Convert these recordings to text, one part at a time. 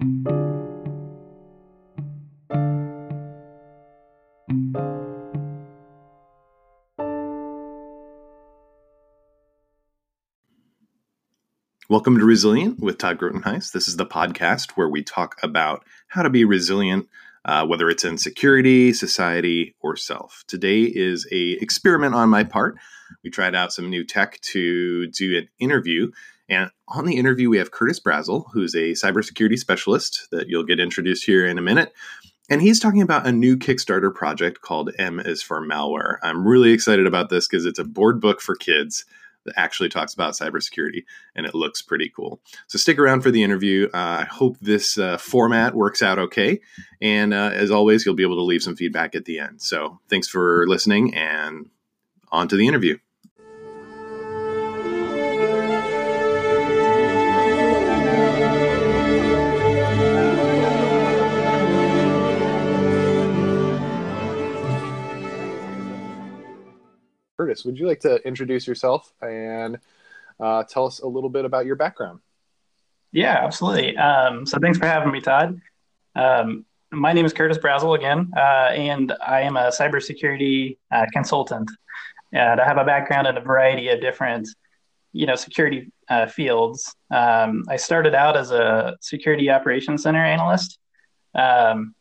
Welcome to Resilient with Todd Grotenhuis. This is the podcast where we talk about how to be resilient, uh, whether it's in security, society, or self. Today is a experiment on my part. We tried out some new tech to do an interview, and on the interview we have Curtis Brazzell, who's a cybersecurity specialist that you'll get introduced here in a minute. And he's talking about a new Kickstarter project called M is for Malware. I'm really excited about this because it's a board book for kids that actually talks about cybersecurity, and it looks pretty cool. So stick around for the interview. Uh, I hope this uh, format works out okay. And uh, as always, you'll be able to leave some feedback at the end. So thanks for listening, and on to the interview. Curtis, would you like to introduce yourself and uh, tell us a little bit about your background? Yeah, absolutely. Um, so thanks for having me, Todd. Um, my name is Curtis Brazzell again, uh, and I am a cybersecurity uh, consultant. And I have a background in a variety of different, you know, security uh, fields. Um, I started out as a security operations center analyst, um,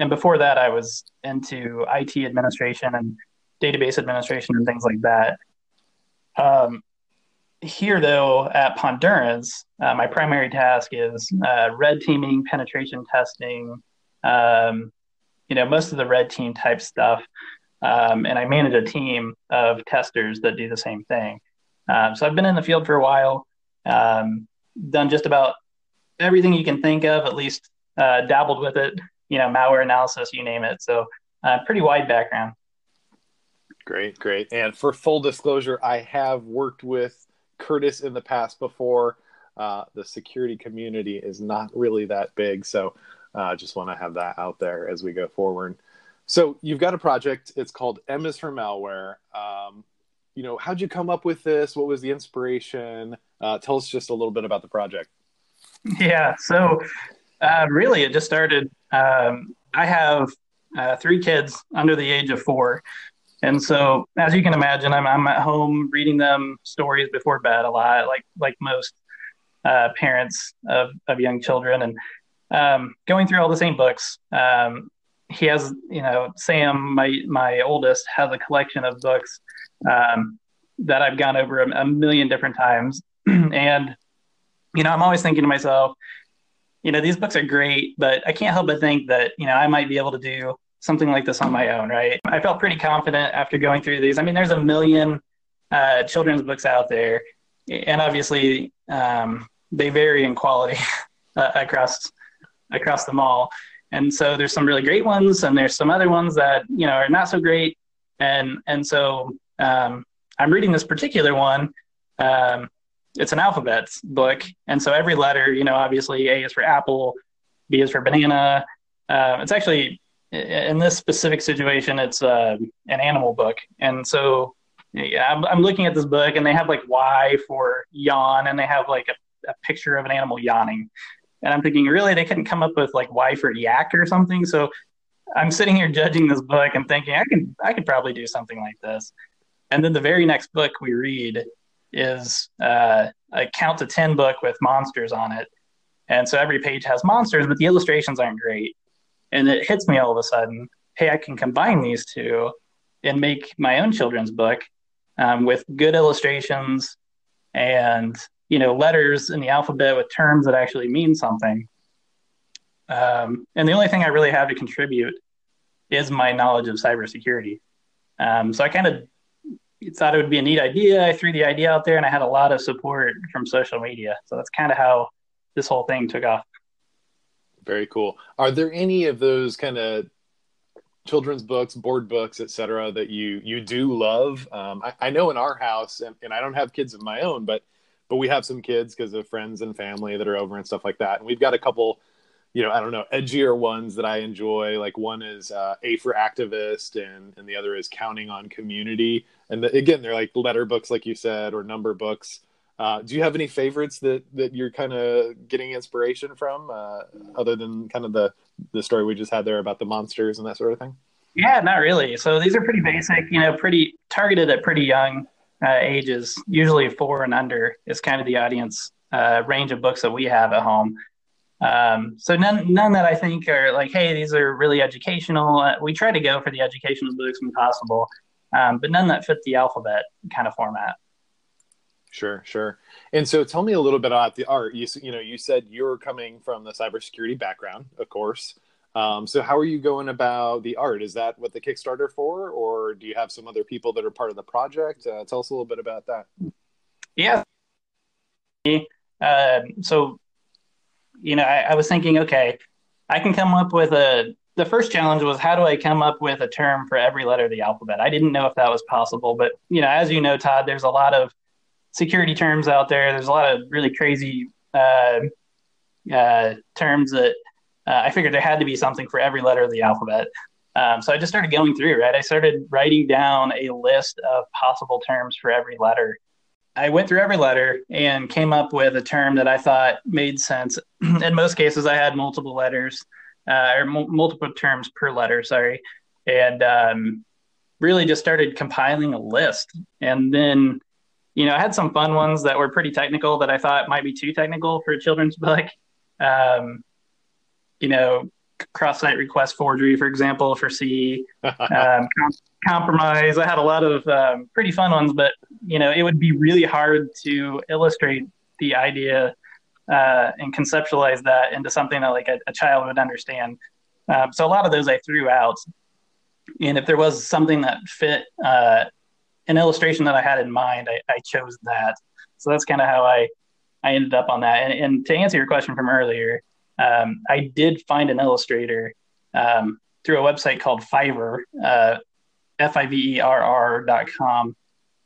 and before that, I was into IT administration and database administration and things like that. Um, here, though, at Pondurance, uh, my primary task is uh, red teaming, penetration testing, um, you know, most of the red team type stuff. Um, and I manage a team of testers that do the same thing. Um, so I've been in the field for a while, um, done just about everything you can think of, at least uh, dabbled with it, you know, malware analysis, you name it. So uh, pretty wide background. Great, great. And for full disclosure, I have worked with Curtis in the past before. Uh, the security community is not really that big, so I uh, just want to have that out there as we go forward. So you've got a project. It's called M is for Malware. Um, you know, how'd you come up with this? What was the inspiration? Uh, tell us just a little bit about the project. Yeah. So uh, really, it just started. Um, I have uh, three kids under the age of four. And so, as you can imagine, I'm, I'm at home reading them stories before bed a lot, like like most uh, parents of, of young children, and um, going through all the same books. Um, he has, you know, Sam, my my oldest, has a collection of books um, that I've gone over a, a million different times, and you know, I'm always thinking to myself, you know, these books are great, but I can't help but think that you know I might be able to do something like this on my own, right? I felt pretty confident after going through these. I mean, there's a million uh, children's books out there, and obviously um, they vary in quality uh, across across them all. And so there's some really great ones, and there's some other ones that you know are not so great. And and so um, I'm reading this particular one. Um, it's an alphabet book, and so every letter, you know, obviously A is for apple, B is for banana. Uh, it's actually in this specific situation, it's uh, an animal book, and so yeah, I'm, I'm, looking at this book, and they have like Y for yawn, and they have like a, a, picture of an animal yawning, and I'm thinking, really, they couldn't come up with like Y for yak or something. So I'm sitting here judging this book and thinking, I can I could probably do something like this, and then the very next book we read is uh, a count to ten book with monsters on it, and so every page has monsters, but the illustrations aren't great and it hits me all of a sudden hey i can combine these two and make my own children's book um, with good illustrations and you know letters in the alphabet with terms that actually mean something. Um, and the only thing i really have to contribute is my knowledge of cybersecurity. Um, so i kind of thought it would be a neat idea. I threw the idea out there and i had a lot of support from social media. So that's kind of how this whole thing took off very cool. Are there any of those kind of children's books, board books, etc., that you you do love? Um, I, I, know in our house, and, and, I don't have kids of my own, but but we have some kids because of friends and family that are over and stuff like that. And we've got a couple, you know, I don't know, edgier ones that I enjoy. Like one is uh, A for Activist, and and the other is Counting on Community. And the, again, they're like letter books, like you said, or number books. Uh, do you have any favorites that that you're kind of getting inspiration from, uh, other than kind of the the story we just had there about the monsters and that sort of thing? Yeah, not really. So these are pretty basic, you know, pretty targeted at pretty young uh, ages. Usually four and under is kind of the audience uh, range of books that we have at home. Um, so none none that I think are like, hey, these are really educational. Uh, we try to go for the educational books when possible, um, but none that fit the alphabet kind of format. Sure, sure. And so, tell me a little bit about the art. You you know, you said you're coming from the cybersecurity background, of course. Um, so, how are you going about the art? Is that what the Kickstarter for, or do you have some other people that are part of the project? Uh, tell us a little bit about that. Yeah. Uh, so, you know, I, I was thinking, okay, I can come up with a. The first challenge was how do I come up with a term for every letter of the alphabet? I didn't know if that was possible, but you know, as you know, Todd, there's a lot of security terms out there. There's a lot of really crazy uh, uh, terms that uh, I figured there had to be something for every letter of the alphabet. Um, so I just started going through, right? I started writing down a list of possible terms for every letter. I went through every letter and came up with a term that I thought made sense. In most cases, I had multiple letters uh, or m- multiple terms per letter, sorry. And um, really just started compiling a list. And then, you know, I had some fun ones that were pretty technical that I thought might be too technical for a children's book. Um, you know, cross-site request forgery, for example, for C, um, com- compromise. I had a lot of um, pretty fun ones, but you know, it would be really hard to illustrate the idea uh, and conceptualize that into something that like a, a child would understand. Um, so a lot of those I threw out, and if there was something that fit uh, an illustration that I had in mind, I, I chose that. So that's kind of how I I ended up on that. And, and to answer your question from earlier, um, I did find an illustrator um, through a website called Fiverr, uh, F-I-V-E-R-R dot com.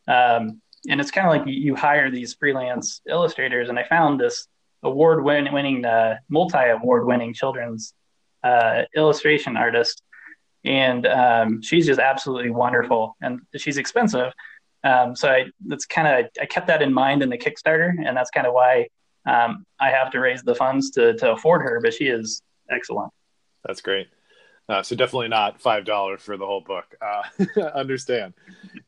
Um, and it's kind of like you, hire these freelance illustrators. And I found this award winning, uh, multi award winning children's uh, illustration artist. And um, she's just absolutely wonderful. And she's expensive. Um, so I, that's kind of, I kept that in mind in the Kickstarter. And that's kind of why um, I have to raise the funds to to afford her, but she is excellent. That's great. Uh, so definitely not five dollars for the whole book. Uh, understand.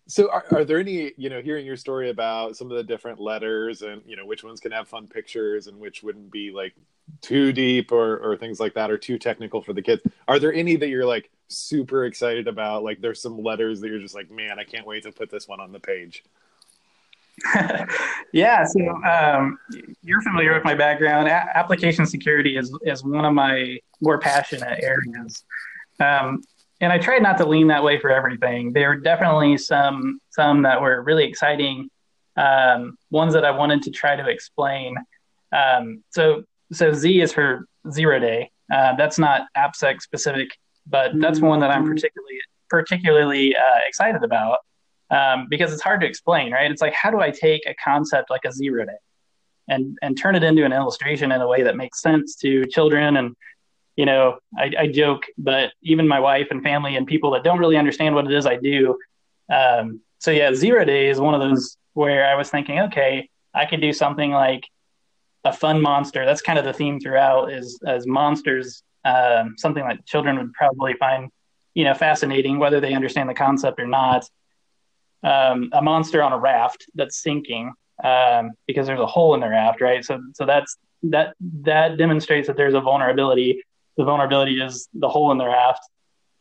So are, are there any, you know, hearing your story about some of the different letters and you know which ones can have fun pictures and which wouldn't be like too deep or or things like that or too technical for the kids? Are there any that you're like super excited about? Like there's some letters that you're just like, man, I can't wait to put this one on the page. yeah, so um, you're familiar with my background. A- application security is is one of my more passionate areas, um, and I tried not to lean that way for everything. There were definitely some some that were really exciting, um, ones that I wanted to try to explain. Um, so so Z is for zero day. Uh, that's not AppSec specific, but that's one that I'm particularly particularly uh, excited about um, because it's hard to explain, right? It's like, how do I take a concept like a zero day and, and turn it into an illustration in a way that makes sense to children? And, you know, I, I joke, but even my wife and family and people that don't really understand what it is I do. Um, so yeah, zero day is one of those where I was thinking, okay, I could do something like a fun monster. That's kind of the theme throughout is as monsters, um, something that children would probably find, you know, fascinating, whether they understand the concept or not um, a monster on a raft that's sinking um, because there's a hole in the raft, right? So, so that's that that demonstrates that there's a vulnerability. The vulnerability is the hole in the raft,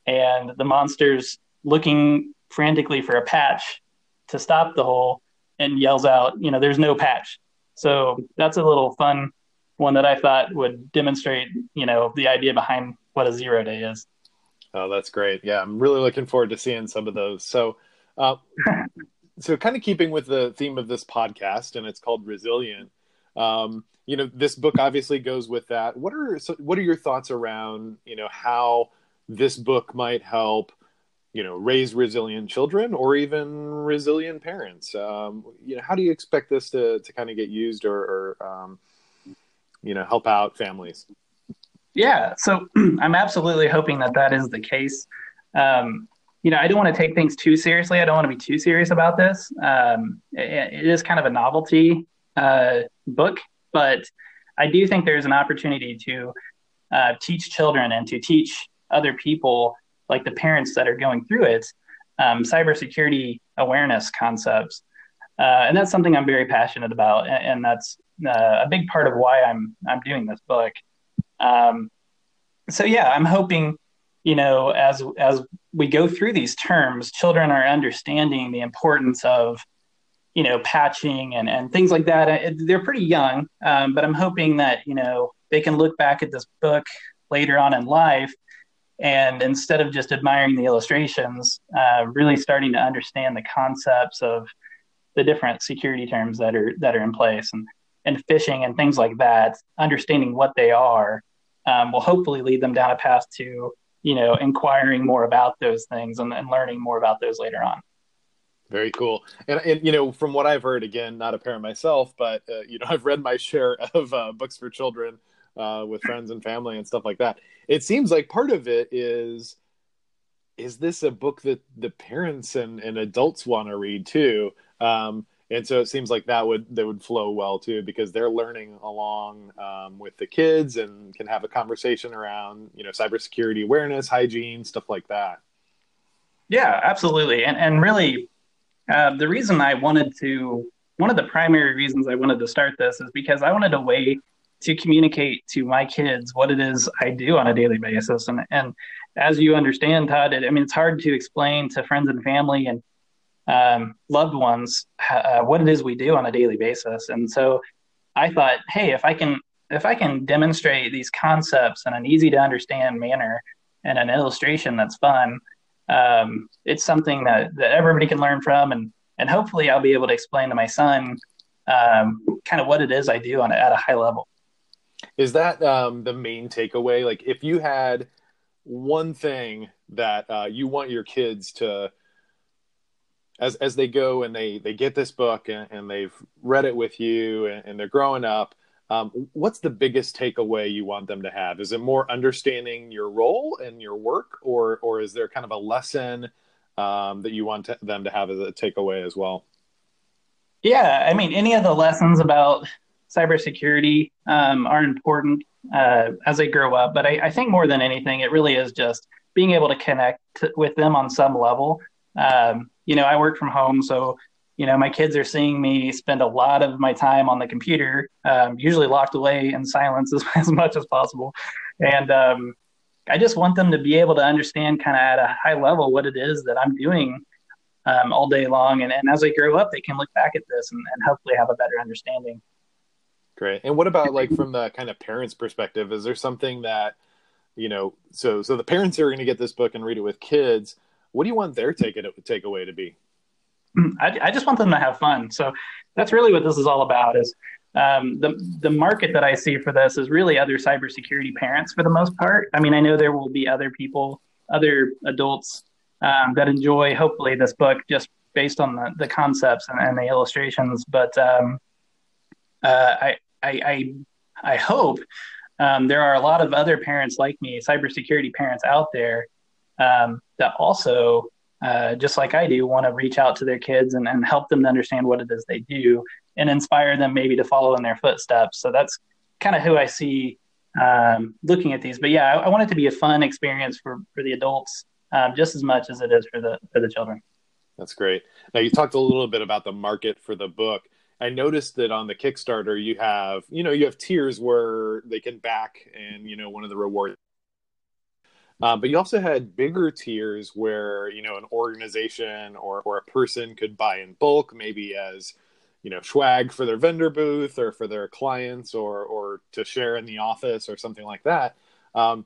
and the monster's looking frantically for a patch to stop the hole, and yells out, "You know, there's no patch." So that's a little fun one that I thought would demonstrate, you know, the idea behind what a zero day is. Oh, that's great. Yeah, I'm really looking forward to seeing some of those. So, uh, so, kind of keeping with the theme of this podcast, and it's called Resilient. Um, you know, this book obviously goes with that. What are what are your thoughts around you know how this book might help you know raise resilient children or even resilient parents? Um, you know, how do you expect this to to kind of get used or, or um, you know help out families? Yeah, so I'm absolutely hoping that that is the case. Um, you know, I don't want to take things too seriously. I don't want to be too serious about this. Um, it, it is kind of a novelty uh, book, but I do think there's an opportunity to uh, teach children and to teach other people, like the parents that are going through it, um, cybersecurity awareness concepts. Uh, and that's something I'm very passionate about, and, and that's uh, a big part of why I'm I'm doing this book. Um, so yeah, I'm hoping, you know, as as we go through these terms, children are understanding the importance of, you know, patching and and things like that. They're pretty young, um, but I'm hoping that you know they can look back at this book later on in life and instead of just admiring the illustrations, uh, really starting to understand the concepts of the different security terms that are that are in place and and phishing and things like that, understanding what they are, um, will hopefully lead them down a path to you know inquiring more about those things and, and learning more about those later on. Very cool. And, and, you know, from what I've heard, again, not a parent myself, but uh, you know, I've read my share of uh, books for children uh, with friends and family and stuff like that. It seems like part of it is is this a book that the parents and, and adults want to read too? Um, and so it seems like that would that would flow well too because they're learning along um, with the kids and can have a conversation around you know cybersecurity awareness, hygiene, stuff like that. Yeah, absolutely, and and really, uh, the reason I wanted to one of the primary reasons I wanted to start this is because I wanted a way to communicate to my kids what it is I do on a daily basis. And and as you understand, Todd, it, I mean it's hard to explain to friends and family and um, loved ones uh, what it is we do on a daily basis. And so I thought, hey, if I can if I can demonstrate these concepts in an easy to understand manner and an illustration that's fun, um, it's something that, that everybody can learn from and and hopefully I'll be able to explain to my son um, kind of what it is I do on at a high level. Is that um, the main takeaway? Like, if you had one thing that uh, you want your kids to, as as they go and they they get this book and, and they've read it with you and, and they're growing up, um, what's the biggest takeaway you want them to have? Is it more understanding your role and your work, or or is there kind of a lesson um, that you want to, them to have as a takeaway as well? Yeah, I mean, any of the lessons about cybersecurity um, are important uh, as they grow up. But I, I, think more than anything, it really is just being able to connect to, with them on some level. Um, you know, I work from home, so you know my kids are seeing me spend a lot of my time on the computer, um, usually locked away in silence as, as much as possible, and um, I just want them to be able to understand kind of at a high level what it is that I'm doing um, all day long. And, and, as they grow up, they can look back at this and, and, hopefully have a better understanding. Great. And what about like from the kind of parents' perspective? Is there something that you know? So so the parents are going to get this book and read it with kids. What do you want their take it takeaway to be? I, I just want them to have fun. So that's really what this is all about. Is um, the the market that I see for this is really other cybersecurity parents for the most part. I mean, I know there will be other people, other adults um, that enjoy hopefully this book just based on the, the concepts and, and the illustrations. But um, uh, I I, I, I hope um, there are a lot of other parents like me, cybersecurity parents out there um, that also, uh, just like I do, want to reach out to their kids and, and help them to understand what it is they do and inspire them maybe to follow in their footsteps. So that's kind of who I see um, looking at these. But yeah, I, I, want it to be a fun experience for, for the adults um, just as much as it is for the for the children. That's great. Now you talked a little bit about the market for the book. I noticed that on the Kickstarter you have, you know, you have tiers where they can back and, you know, one of the rewards. Uh, but you also had bigger tiers where, you know, an organization or, or a person could buy in bulk, maybe as, you know, swag for their vendor booth or for their clients or, or to share in the office or something like that. Um,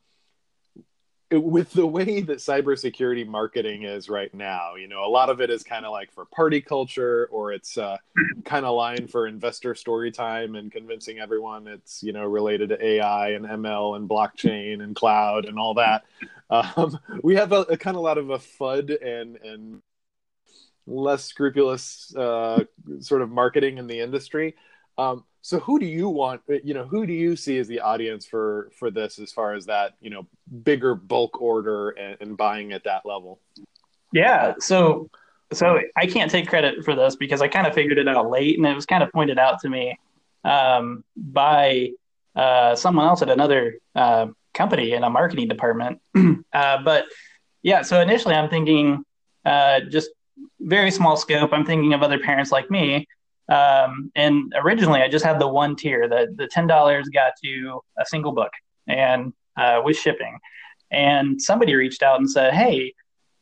with the way that cybersecurity marketing is right now, you know, a lot of it is kind of like for party culture or it's uh, kind of line for investor story time and convincing everyone it's, you know, related to AI and ML and blockchain and cloud and all that. Um, we have a, a kind of lot of a FUD and, and less scrupulous uh, sort of marketing in the industry. Um, so who do you want you know who do you see as the audience for for this as far as that you know bigger bulk order and, and buying at that level yeah so so I can't take credit for this because I kind of figured it out late, and it was kind of pointed out to me um, by uh, someone else at another uh, company in a marketing department. uh, but yeah, so initially I'm thinking uh, just very small scope. I'm thinking of other parents like me. Um, and originally I just had the one tier. The the ten dollars got you a single book and uh, with shipping. And somebody reached out and said, "Hey,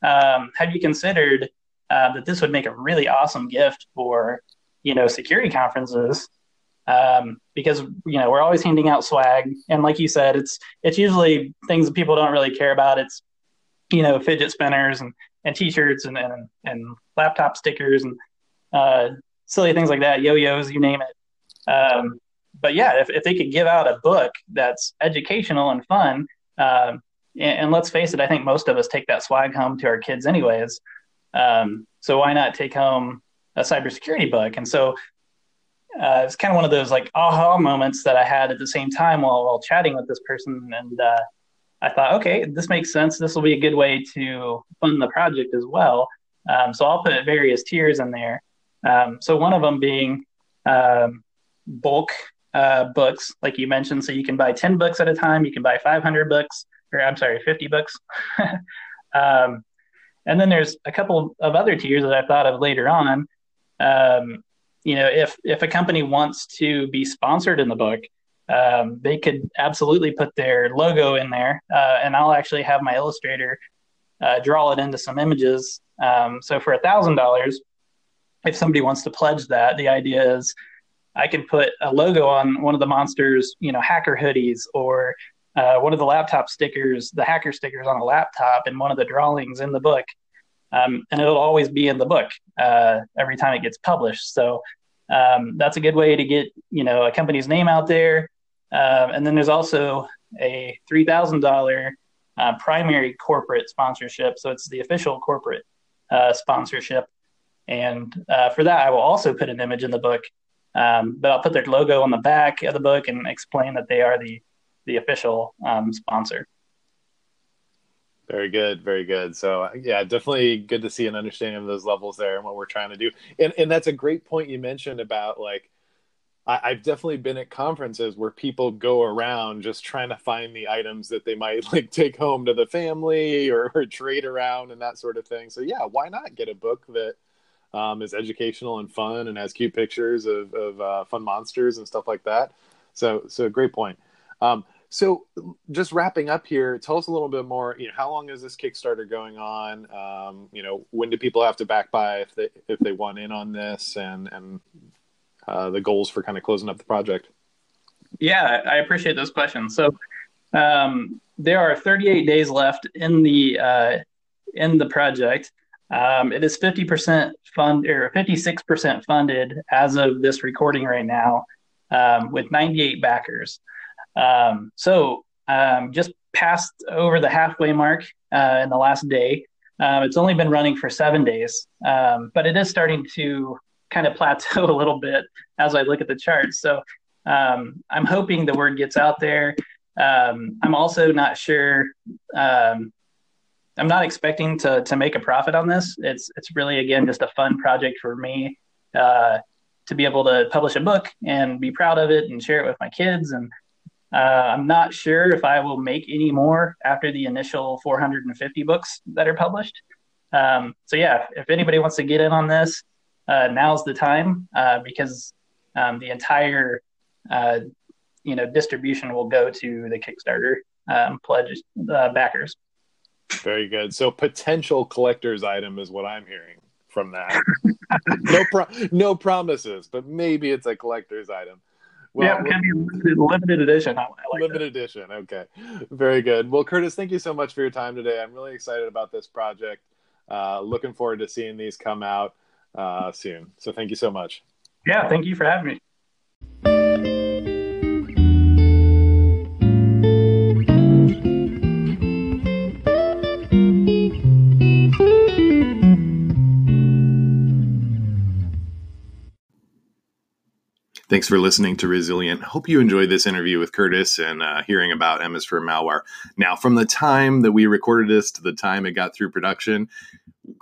um, have you considered uh, that this would make a really awesome gift for you know security conferences?" Um, because you know we're always handing out swag, and like you said, it's it's usually things that people don't really care about. It's you know fidget spinners and and t-shirts and and, and laptop stickers and uh, silly things like that, yo-yos, you name it. Um, but yeah, if, if they could give out a book that's educational and fun, um, and, and, let's face it, I think most of us take that swag home to our kids anyways. Um, so why not take home a cybersecurity book? And so uh, it's kind of one of those like aha moments that I had at the same time while, while chatting with this person. And uh, I thought, okay, this makes sense. This will be a good way to fund the project as well. Um, so I'll put various tiers in there. Um, so one of them being um, bulk uh, books, like you mentioned. So you can buy 10 books at a time. You can buy 500 books, or I'm sorry, 50 books. um, and then there's a couple of other tiers that I thought of later on. Um, you know, if if a company wants to be sponsored in the book, um, they could absolutely put their logo in there, uh, and I'll actually have my illustrator uh, draw it into some images. Um, so for a thousand dollars, if somebody wants to pledge that, the idea is I can put a logo on one of the monsters, you know, hacker hoodies or uh, one of the laptop stickers, the hacker stickers on a laptop, and one of the drawings in the book. Um, and it'll always be in the book uh, every time it gets published. So um, that's a good way to get you know a company's name out there. Um, and then there's also a three thousand uh, primary corporate sponsorship. So it's the official corporate uh, sponsorship. And uh, for that, I will also put an image in the book um, but I'll put their logo on the back of the book and explain that they are the the official um, sponsor. Very good, very good. So yeah, definitely good to see an understanding of those levels there and what we're trying to do. And and that's a great point you mentioned about like I, have definitely been at conferences where people go around just trying to find the items that they might like take home to the family or, or trade around and that sort of thing. So yeah, why not get a book that um, is educational and fun and has cute pictures of, of uh, fun monsters and stuff like that. So, so great point. Um, so, just wrapping up here, tell us a little bit more. You know, how long is this Kickstarter going on? Um, you know, when do people have to back by if they if they want in on this, and and uh, the goals for kind of closing up the project? Yeah, I appreciate those questions. So, um, there are 38 days left in the uh, in the project. Um, it is 50% fund or 56% funded as of this recording right now, um, with 98 backers. Um, so um, just passed over the halfway mark uh, in the last day. Um, it's only been running for seven days, um, but it is starting to kind of plateau a little bit as I look at the charts. So I'm hoping the word gets out there. I'm also not sure I'm not expecting to to make a profit on this. It's it's really again just a fun project for me uh, to be able to publish a book and be proud of it and share it with my kids. And uh, I'm not sure if I will make any more after the initial 450 books that are published. Um, so yeah, if anybody wants to get in on this, uh, now's the time uh, because um, the entire uh, you know distribution will go to the Kickstarter um, pledge uh, backers. Very good. So potential collector's item is what I'm hearing from that. no pro- no promises, but maybe it's a collector's item. Well, yeah, it can be limited, limited edition. I, I like limited that. edition. Okay, very good. Well, Curtis, thank you so much for your time today. I'm really excited about this project. Uh, looking forward to seeing these come out uh, soon. So, thank you so much. Yeah, thank you for having me. Thanks for listening to Resilient. Hope you enjoyed this interview with Curtis and uh, hearing about M is for Malware. Now, from the time that we recorded this to the time it got through production,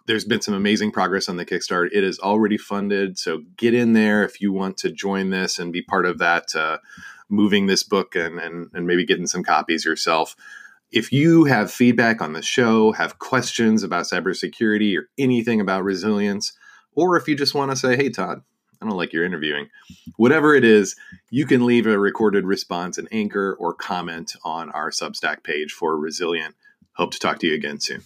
there's been some amazing progress on the Kickstarter. It is already funded, so get in there if you want to join this and be part of that, uh, moving this book and, and and maybe getting some copies yourself. If you have feedback on the show, have questions about cybersecurity or anything about resilience, or if you just want to say, "Hey, Todd, I don't like your interviewing," whatever it is, you can leave a recorded response in Anchor or comment on our Substack page for Resilient. Hope to talk to you again soon.